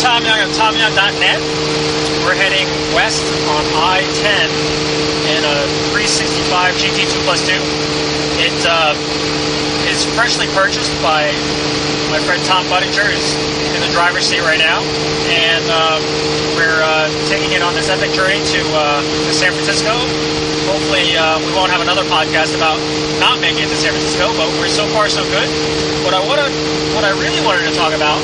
Tom Young of TomYoung.net. We're heading west on I-10 in a 365 GT2 Plus 2. It uh, is freshly purchased by my friend Tom Budinger, who's in the driver's seat right now, and uh, we're uh, taking it on this epic journey to, uh, to San Francisco. Hopefully, uh, we won't have another podcast about not making it to San Francisco, but we're so far so good. What I want to, what I really wanted to talk about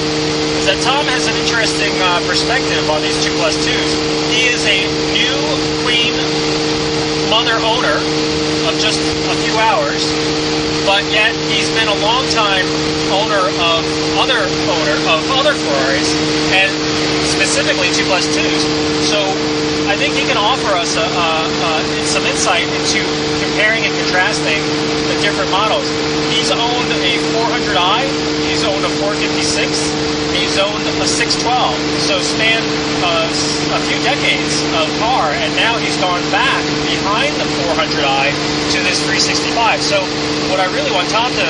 is that Tom has an interesting uh, perspective on these two plus twos. He is a new queen mother owner of just a few hours, but yet he's been a long time owner of other owner of other Ferraris and specifically two plus twos. So I think he can offer us a, a, a, some insight into comparing and contrasting the different models. He's owned a 400i, he's owned a 456, he's owned a 612. So spanned uh, a few decades of car, and now he's gone back behind the 400i to this 365. So what I really want Tom to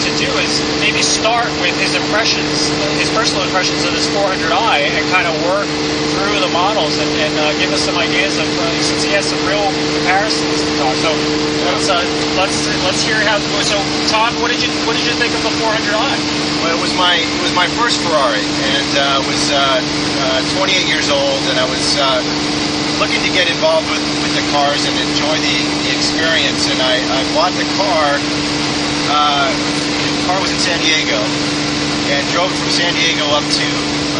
to do is maybe start with his impressions, his personal impressions of this 400i, and kind of work through the models and, and uh, give us some ideas of uh, since he has some real comparisons to talk. So let's uh, let's let's hear how. So Tom, what did you what did you think of the 400i? Well, it was my it was my first Ferrari, and uh, was uh, uh, 28 years old, and I was uh, looking to get involved with, with the cars and enjoy the, the experience. And I, I bought the car. Uh, the car was in San Diego, and drove from San Diego up to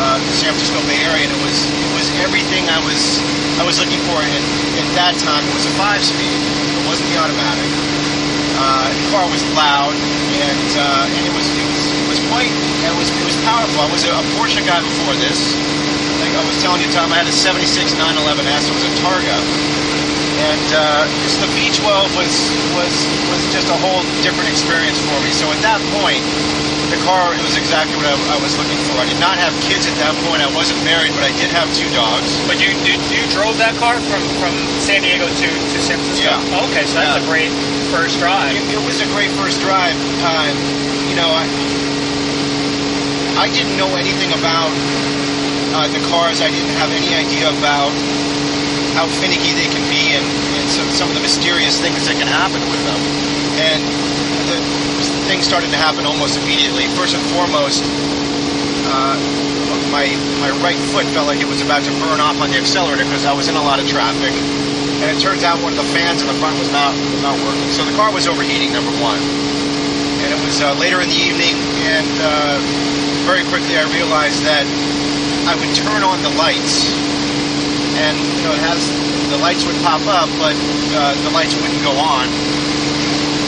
the San Francisco Bay Area, and it was it was everything I was I was looking for. And at that time, it was a five-speed. It wasn't the automatic. Uh, the car was loud, and uh, and it was it was was quite it was it was powerful. I was a, a Porsche guy before this. Like I was telling you, Tom, I had a '76 911S. It was a Targa, and uh, just the V12 was was was just a whole different experience for me. So at that point, the car it was exactly what I, I was looking for. I did not have kids at that point. I wasn't married, but I did have two dogs. But you you, you drove that car from, from San Diego to, to San Francisco. Yeah. Oh, okay, so that's Yeah. a great first drive. It, it was a great first drive. Uh, you know, I, I didn't know anything about uh, the cars. I didn't have any idea about how finicky they can be and, and some, some of the mysterious things that can happen with them. And the things started to happen almost immediately. First and foremost, uh, my my right foot felt like it was about to burn off on the accelerator because I was in a lot of traffic. And it turns out one of the fans in the front was not not working. So the car was overheating. Number one. And it was uh, later in the evening, and uh, very quickly I realized that I would turn on the lights, and you know it has the lights would pop up, but uh, the lights wouldn't go on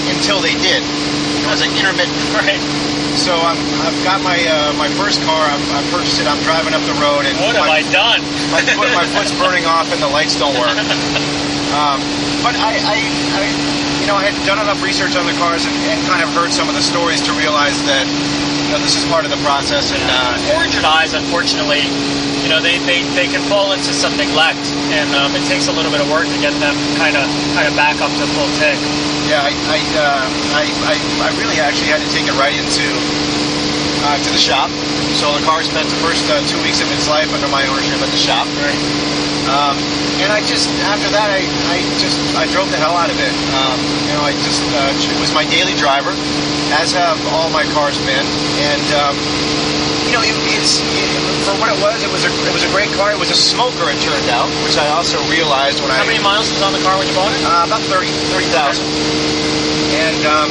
until they did. It was like intermittent. Right. So I'm, I've got my uh, my first car. I'm, I purchased it. I'm driving up the road, and What have I done? my foot my foot's burning off, and the lights don't work. Um, but I, I, I, you know, I had done enough research on the cars and, and kind of heard some of the stories to realize that know this is part of the process. And uh, Origin eyes, unfortunately, you know, they, they, they can fall into some neglect, and um, it takes a little bit of work to get them kind of kind of back up to full tick. yeah, I, I, uh, I, I, I really actually had to take it right into uh, to the shop. So the car spent the first uh, two weeks of its life under my ownership at the shop. Um, and I just after that I, I just I drove the hell out of it. Um, you know I just uh, it was my daily driver, as have all my cars been. And um, you know it, it's it, for what it was, it was a it was a great car. It was a smoker, it turned out, which I also realized when How I How many miles was on the car when you bought it? uh, about 30 And um,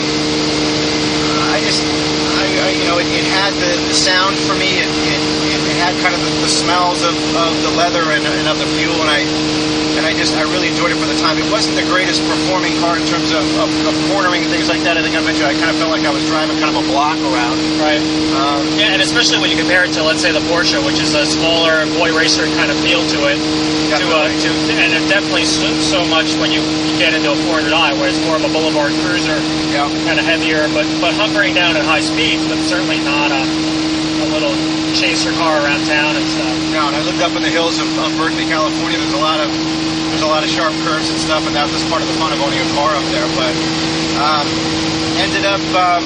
I just, I, I, you know, it, it had the, the sound for me. It, it, it had kind of the, the smells of, of the leather and, and of the fuel, and I and I just I really enjoyed it for the time. It wasn't the greatest performing car in terms of, of, of cornering and things like that. I think I mentioned I kind of felt like I was driving kind of a block around. Right. Um, Yeah, and especially when you compare it to, let's say, the Porsche, which is a smaller boy racer kind of feel to it. To, uh, to, and it definitely so, so much when you get into a 400i, where it's more of a boulevard cruiser, yeah. kind of heavier, but but hunkering down at high speeds, but certainly not a, a little chaser car around town and stuff. No, and I lived up in the hills of, of Berkeley, California. There's a lot of there's a lot of sharp curves and stuff, and that was part of the fun of owning a car up there. But um, ended up um,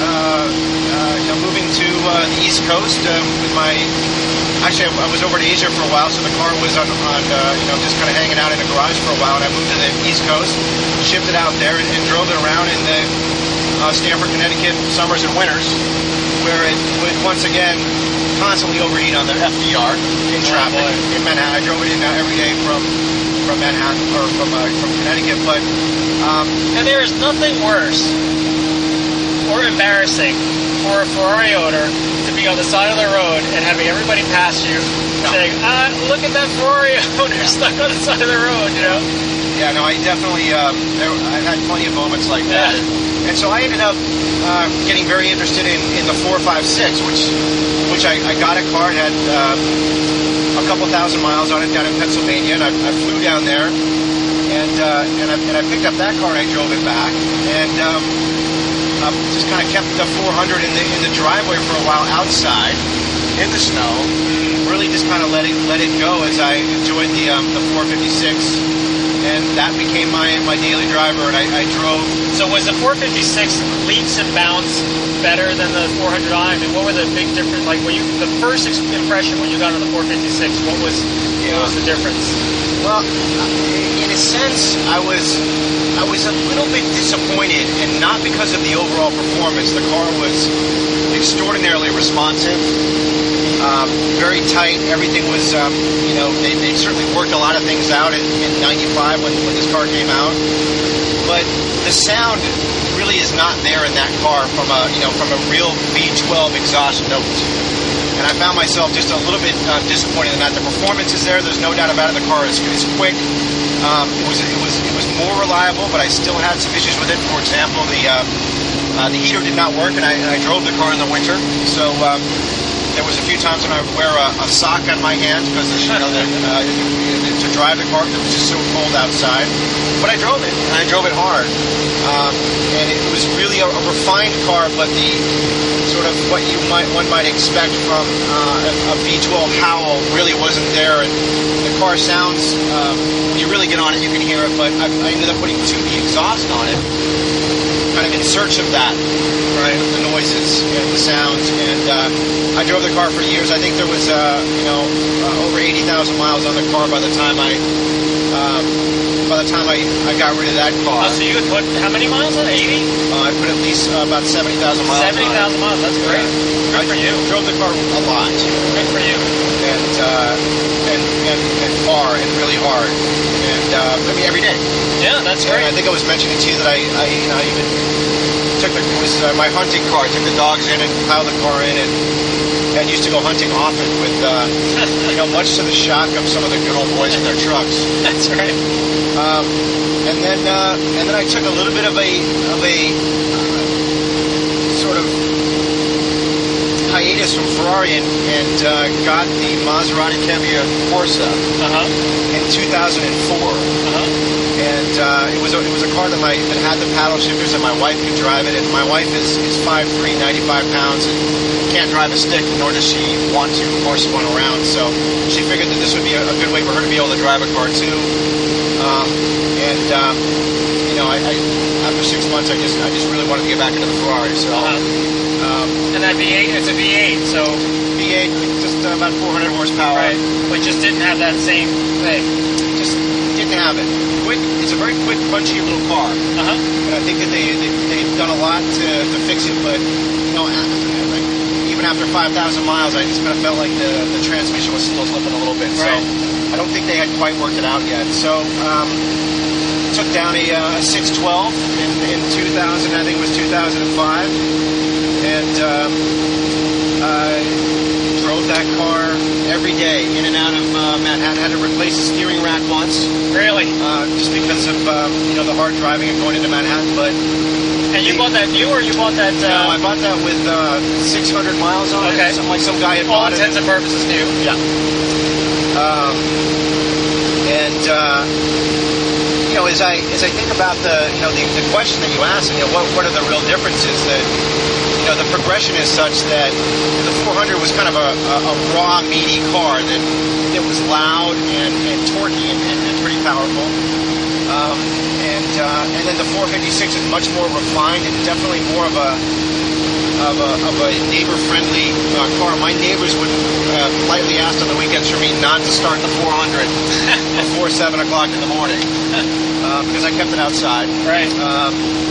uh, uh, moving to uh, the East Coast uh, with my. Actually, I was over to Asia for a while, so the car was on, on uh, you know, just kind of hanging out in a garage for a while. And I moved to the East Coast, shipped it out there, and, and drove it around in the uh, Stamford, Connecticut summers and winters, where it would once again constantly overheat on the FDR in traffic boy. in Manhattan. I drove it in uh, every day from from Manhattan or from uh, from Connecticut, but um, And there is nothing worse or embarrassing for a Ferrari owner to be on the side of the road and having everybody pass you No. saying, ah, look at that Ferrari owner stuck on the side of the road, you know? Yeah, no, I definitely, um, I've had plenty of moments like that. Yeah. And so I ended up uh, getting very interested in, in the 456, which which I, I got a car, it had uh, a couple thousand miles on it down in Pennsylvania, and I, I flew down there, and uh, and, I, and I picked up that car and I drove it back, and um, uh, just kind of kept the 400 in the in the driveway for a while outside in the snow. Really just kind of let it let it go as I enjoyed the um, the 456, and that became my my daily driver. And I, I drove. So was the 456 leaps and bounds better than the 400i? I mean, what were the big difference? Like, when you the first impression when you got on the 456, what was what was the difference? Well, in a sense, I was I was a little bit disappointed, and not because of the overall performance. The car was extraordinarily responsive, um, very tight. Everything was, um, you know, they, they certainly worked a lot of things out in, in '95 when, when this car came out. But the sound really is not there in that car from a, you know, from a real V12 exhaust note and I found myself just a little bit uh, disappointed in that. The performance is there; there's no doubt about it. The car is, is quick. Um, it was it was it was more reliable, but I still had some issues with it. For example, the uh, uh, the heater did not work, and I, and I drove the car in the winter, so. Um, there was a few times when I would wear a, a sock on my hand because you know that, uh, to drive the car it was just so cold outside. But I drove it, and I drove it hard, um, and it was really a, a refined car. But the sort of what you might one might expect from uh, a, a V12 howl really wasn't there, and the car sounds. Um, when you really get on it, you can hear it. But I, I ended up putting Tubi exhaust on it, kind of in search of that, right? The noises and the sounds, and uh, I drove the car for years. I think there was, uh, you know, uh, over eighty thousand miles on the car by the time I. Um, by the time I, I got rid of that car, Oh, so you had put how many miles on? 80? uh, I put at least uh, about 70,000 miles on it. 70,000 miles. That's great. I Good for you. drove the car a lot Good for you. and uh, and, and and far and really hard and uh, I mean every day. Yeah, that's And I think I was mentioning to you that I, I you know I even took the was uh, my hunting car. I took the dogs in and piled the car in and and used to go hunting often with uh, you know much to the shock of some of the good old boys in their trucks. That's right. Um, and then uh, and then I took a little bit of a of a uh, sort of hiatus from Ferrari and, and uh, got the Maserati Cambia Corsa Uh huh. in 2004. Uh huh. And uh, it was a, it was a car that my that had the paddle shifters and my wife could drive it. And my wife is is 5'3", 95 pounds and can't drive a stick, nor does she want to horse one around. So she figured that this would be a, a good way for her to be able to drive a car too. Um, and um, you know, I, I after six months, I just I just really wanted to get back into the Ferrari. So Uh-huh. um, And that V8, it's a V8, so V8, just about 400 horsepower. right, but just didn't have that same thing. Just didn't have it. Quick. It's a very quick, punchy little car. Uh huh. And I think that they, they they've done a lot to, to fix it, but you know, like, even after 5,000 miles, I just kind of felt like the, the transmission was still slipping a little bit. So I don't think they had quite worked it out yet. So um, took down a, uh, 612 in, in 2000, I think it was 2005, and um, I drove that car every day in and out of uh, Manhattan. Had to replace the steering rack once Really? uh, just because of um, you know the hard driving and going into Manhattan. But And you bought that new, or you bought that? no, I Uh, bought that with uh, 600 miles on Okay. it. Something like some guy had all bought it. All intents and purposes new. Yeah. Um, and uh, you know, as I as I think about the you know the, the question that you asked, you know, what what are the real differences that you know the progression is such that the 400 was kind of a, a, a raw meaty car that that was loud and, and torquey and, and, and pretty powerful. Um, and uh, and then the 456 is much more refined and definitely more of a of a, of a neighbor-friendly uh, car. My neighbors would uh, politely ask on the weekends for me not to start the 400 before seven o'clock in the morning uh, because I kept it outside. Right. Um,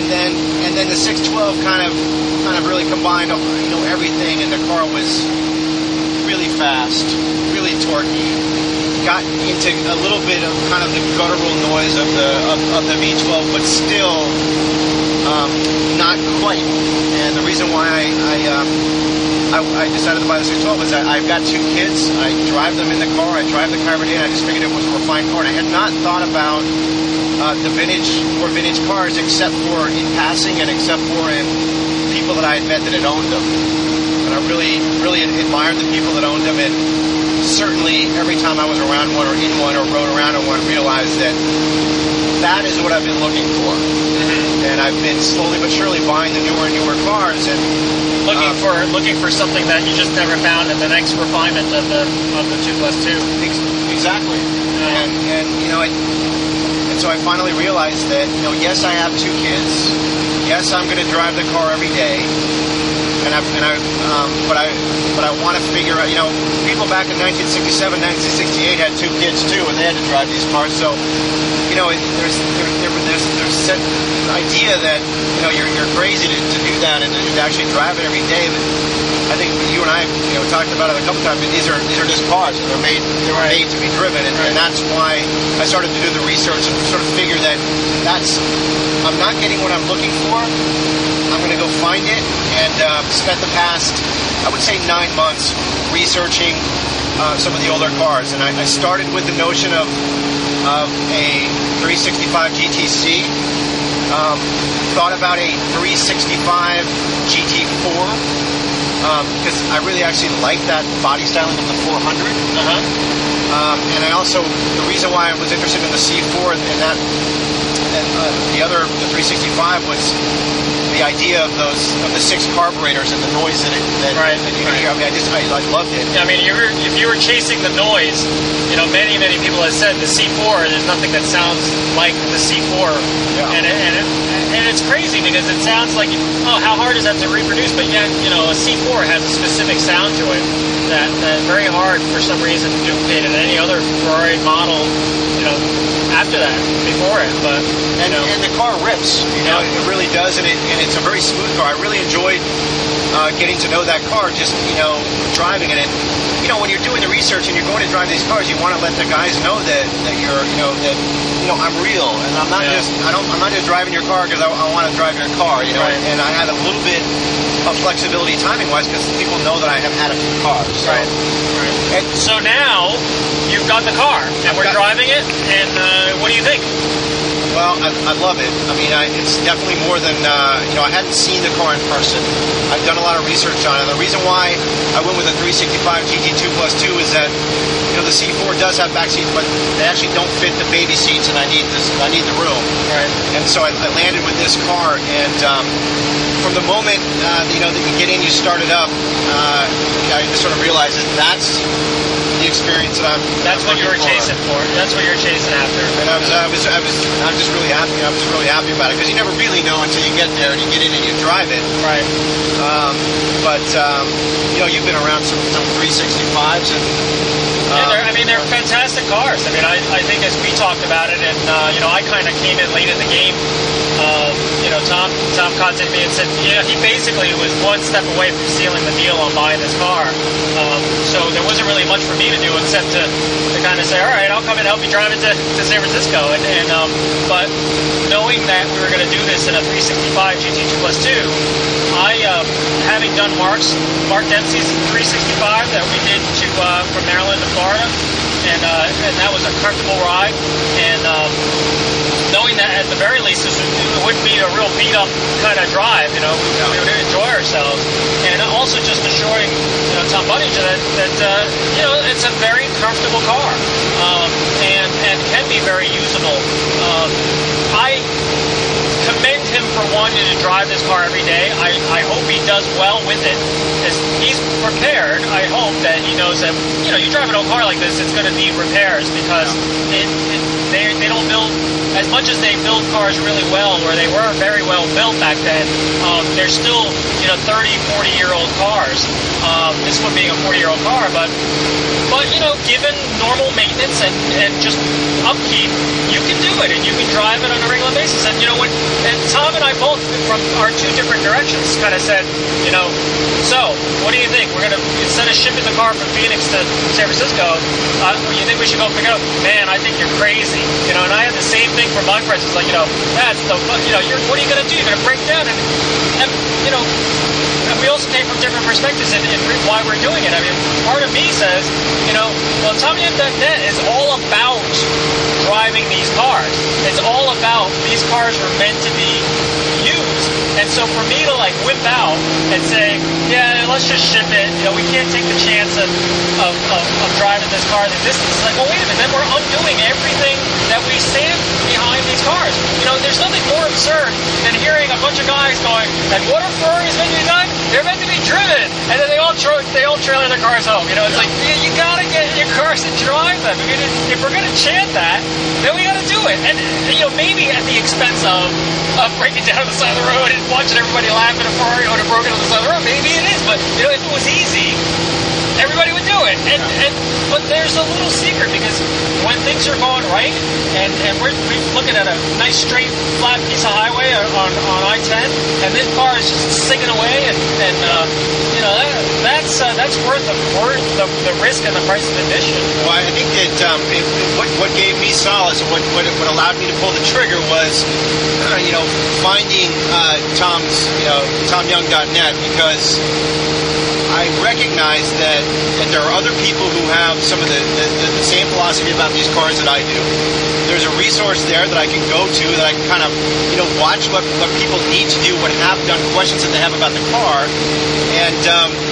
and then and then the 612 kind of kind of really combined you know everything, and the car was really fast, really torquey. Got into a little bit of kind of the guttural noise of the of, of the V12, but still um, not quite. And the reason why I I, um, I, I decided to buy the 612 is that I've got two kids. I drive them in the car. I drive the car. And I just figured it was a refined car. And I had not thought about uh, the vintage or vintage cars except for in passing and except for in people that I had met that had owned them. And I really, really admired the people that owned them. And certainly every time I was around one or in one or rode around in one, realized that that is what I've been looking for. And I've been slowly but surely buying the newer and newer cars. And Looking Um, for looking for something that you just never found in the next refinement of the of the two plus two. Ex- Exactly. Yeah. And and you know, I, and so I finally realized that you know, yes, I have two kids. Yes, I'm going to drive the car every day. And I and I um, but I but I want to figure out. You know, people back in 1967, 1968 had two kids too, and they had to drive these cars. So you know, it, there's there, there, there's there's set idea that you know you're you're crazy to, to do that and, to actually drive it every day. But I think you and I, you know, talked about it a couple times. But these are these are just cars, they're made they were made to be driven, and, and that's why I started to do the research and sort of figure that that's I'm not getting what I'm looking for. I'm going to go find it, and uh, spent the past I would say nine months researching uh, some of the older cars, and I, I started with the notion of of a 365 GTC. Um, thought about a 365 GT4 um, because I really actually like that body styling of the 400. Uh-huh. Um, and I also the reason why I was interested in the C4 and, and that and uh, the other the 365 was the idea of those of the six carburetors and the noise that it that, Right, that you right. hear. I mean, I just I, I loved it. I mean, you were, if you were chasing the noise, you know, many, many people have said the C4, there's nothing that sounds like the C4. Yeah. And, it, and, it, and it's crazy because it sounds like, oh, how hard is that to reproduce? But yet, you know, a C4 has a specific sound to it that, that very hard for some reason to duplicate in any other Ferrari model, you know, after that, before it. But, you and, know, and the car rips. You know, it really does, and, it, and it's a very smooth car. I really enjoyed uh, getting to know that car, just you know, driving it. And you know, when you're doing the research and you're going to drive these cars, you want to let the guys know that, that you're, you know, that you know, I'm real, and I'm not Yeah. just, I don't, I'm not just driving your car because I, I want to drive your car. You know, Right. and I had a little bit of flexibility timing wise because people know that I have had a few cars. So, Right. And so now you've got the car and we're got- driving it. And uh, what do you think? Well, I, I love it. I mean, I, it's definitely more than uh, you know. I hadn't seen the car in person. I've done a lot of research on it. The reason why I went with a 365 GT2 Plus 2 is that you know the C4 does have back seats, but they actually don't fit the baby seats, and I need this. I need the room. Right. And so I, I landed with this car, and um, from the moment uh, you know that you get in, you start it up. Uh, I just sort of realized that that's the experience that I'm. That's I'm what you were for. chasing for. That's what you're chasing after. And I was, I was, I was, I'm just really happy. I was really happy about it because you never really know until you get there and you get in and you drive it. Right. Um, but um, you know, you've been around some, some 365s and. Yeah, um, they're, I mean, they're fantastic cars. I mean, I, I think as we talked about it, and uh, you know, I kind of came in late in the game. Uh, you know, Tom Tom contacted me and said, yeah, he basically was one step away from sealing the deal on buying this car. Um, so there wasn't really much for me to do except to, to kind of say, all right, I'll come and help you drive it to, to San Francisco. And, and um, but knowing that we were going to do this in a 365 GT2 Plus 2, I, uh, having done Mark's Mark Dempsey's 365 that we did to uh, from Maryland to Florida, and uh, and that was a comfortable ride. And um, knowing that at the very least it wouldn't be a real beat up kind of drive, you know, we, we would enjoy ourselves. And also just assuring you know Tom Buddington that that uh, you know it's a very comfortable car um, and and can be very usable. Um, I commend him for wanting to drive this car every day. I, I hope he does well with it. As he's prepared, I hope that he knows that, you know, you drive an old car like this, it's going to need repairs because it, it they they don't build as much as they build cars really well, where they were very well built back then. Um, they're still you know 30, 40 year old cars. Um, this one being a 40 year old car, but but you know, given normal maintenance and, and just upkeep, you can do it and you can drive it on a regular basis. And you know, when and Tom and I both from our two different directions kind of said, you know, so what do you think? We're gonna instead of shipping the car from Phoenix to San Francisco, uh, you think we should go pick it up? Man, I think you're crazy. You know, and I had the same thing from my friends. It's like, you know, that's the you know, you're what are you gonna do? You're gonna break down and, and you know and we also came from different perspectives in, why we're doing it. I mean, part of me says, you know, well, TomYoung.net is all about driving these cars. It's all about these cars were meant to be. And so for me to like whip out and say, yeah, let's just ship it, you know, we can't take the chance of, of, of, of driving this car the distance. It's like, well, wait a minute, then we're undoing everything that we stand behind these cars. You know, there's nothing more absurd than hearing a bunch of guys going, and what are Ferraris be done? They're meant to be driven. And then they all tra- they all trailer their cars home. You know, it's like, you, you gotta get your cars and drive them. I mean, if we're gonna chant that, then we gotta do it. And, you know, maybe at the expense of, of breaking down on the side of the road and watching everybody laugh at a Ferrari owner broken on the side of the road. Maybe it is. But, you know, if it was easy, it. And, and but there's a little secret because when things are going right, and, and we're, we're looking at a nice straight flat piece of highway on, on, on I-10, and this car is just singing away, and, and uh, you know that, that's uh, that's worth the worth the, the risk and the price of admission. Well, I think that um, it, what what gave me solace, what what, what allowed me to pull the trigger was, uh, you know, finding uh, Tom's, you know, TomYoung.net because I recognize that, that there are other people who have some of the, the, the, same philosophy about these cars that I do. There's a resource there that I can go to that I can kind of, you know, watch what, what people need to do, what have done, questions that they have about the car. And, um,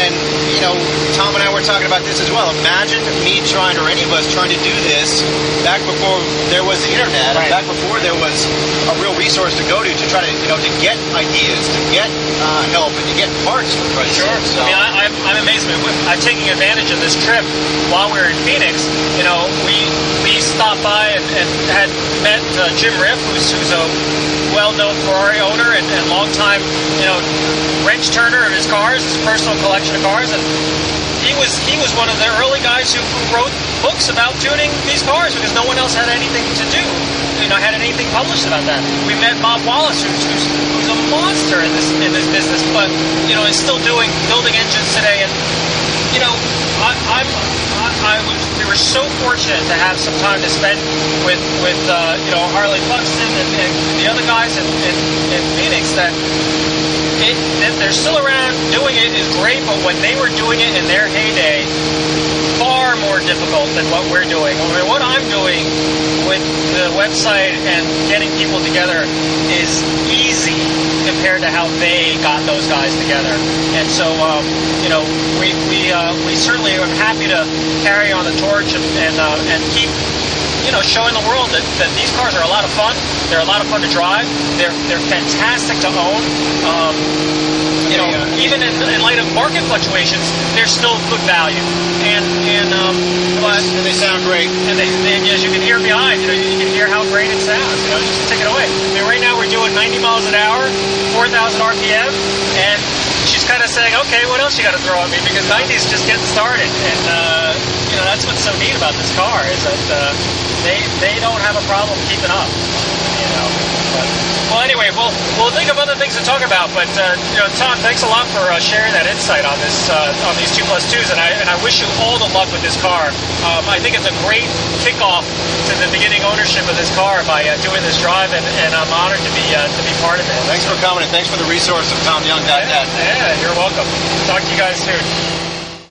and, you know, Tom and I were talking about this as well. Imagine me trying, or any of us trying to do this back before there was the internet, Right. back before there was a real resource to go to to try to, you know, to get ideas, to get uh, help, and to get parts for Christ's Sure. So, I mean, I, I'm, I'm amazed. I mean, we- I'm taking advantage of this trip while we were in Phoenix. You know, we we stopped by and, and had met uh, Jim Riff, who's who's a well-known Ferrari owner and, and longtime, you know, turner of his cars, his personal collection of cars, and he was he was one of the early guys who, who wrote books about tuning these cars because no one else had anything to do. You know, had anything published about that. We met Bob Wallace, who's, who's, who's a monster in this in this business, but you know is still doing building engines today. And you know, I, I'm I, was we were so fortunate to have some time to spend with with uh, you know Harley Buxton and, and the other guys in, in, in Phoenix that that they're still around doing it is great, but when they were doing it in their heyday, far more difficult than what we're doing. I mean, what I'm doing with the website and getting people together is easy compared to how they got those guys together. And so, um, you know, we we uh, we certainly are happy to carry on the torch and and, uh, and keep you know, showing the world that, that these cars are a lot of fun. They're a lot of fun to drive. They're they're fantastic to own. Um, you know, even in, in light of market fluctuations, they're still good value. And and um, but and they sound great. and they, they, as you can hear behind, you know, you can hear how great it sounds. You know, just take it away. I mean, right now we're doing 90 miles an hour, 4,000 RPM, and kind of saying, okay, what else you got to throw at me? Because 90 is just getting started, and uh, you know that's what's so neat about this car is that uh, they they don't have a problem keeping up. But, well, anyway, we'll we'll think of other things to talk about. But uh, you know, Tom, thanks a lot for uh, sharing that insight on this uh, on these two plus twos, and I and I wish you all the luck with this car. Um, I think it's a great kickoff to the beginning ownership of this car by uh, doing this drive, and, and I'm honored to be uh, to be part of it. Thanks for coming and thanks for the resource of TomYoung.net. Yeah, yeah, you're welcome. Talk to you guys soon.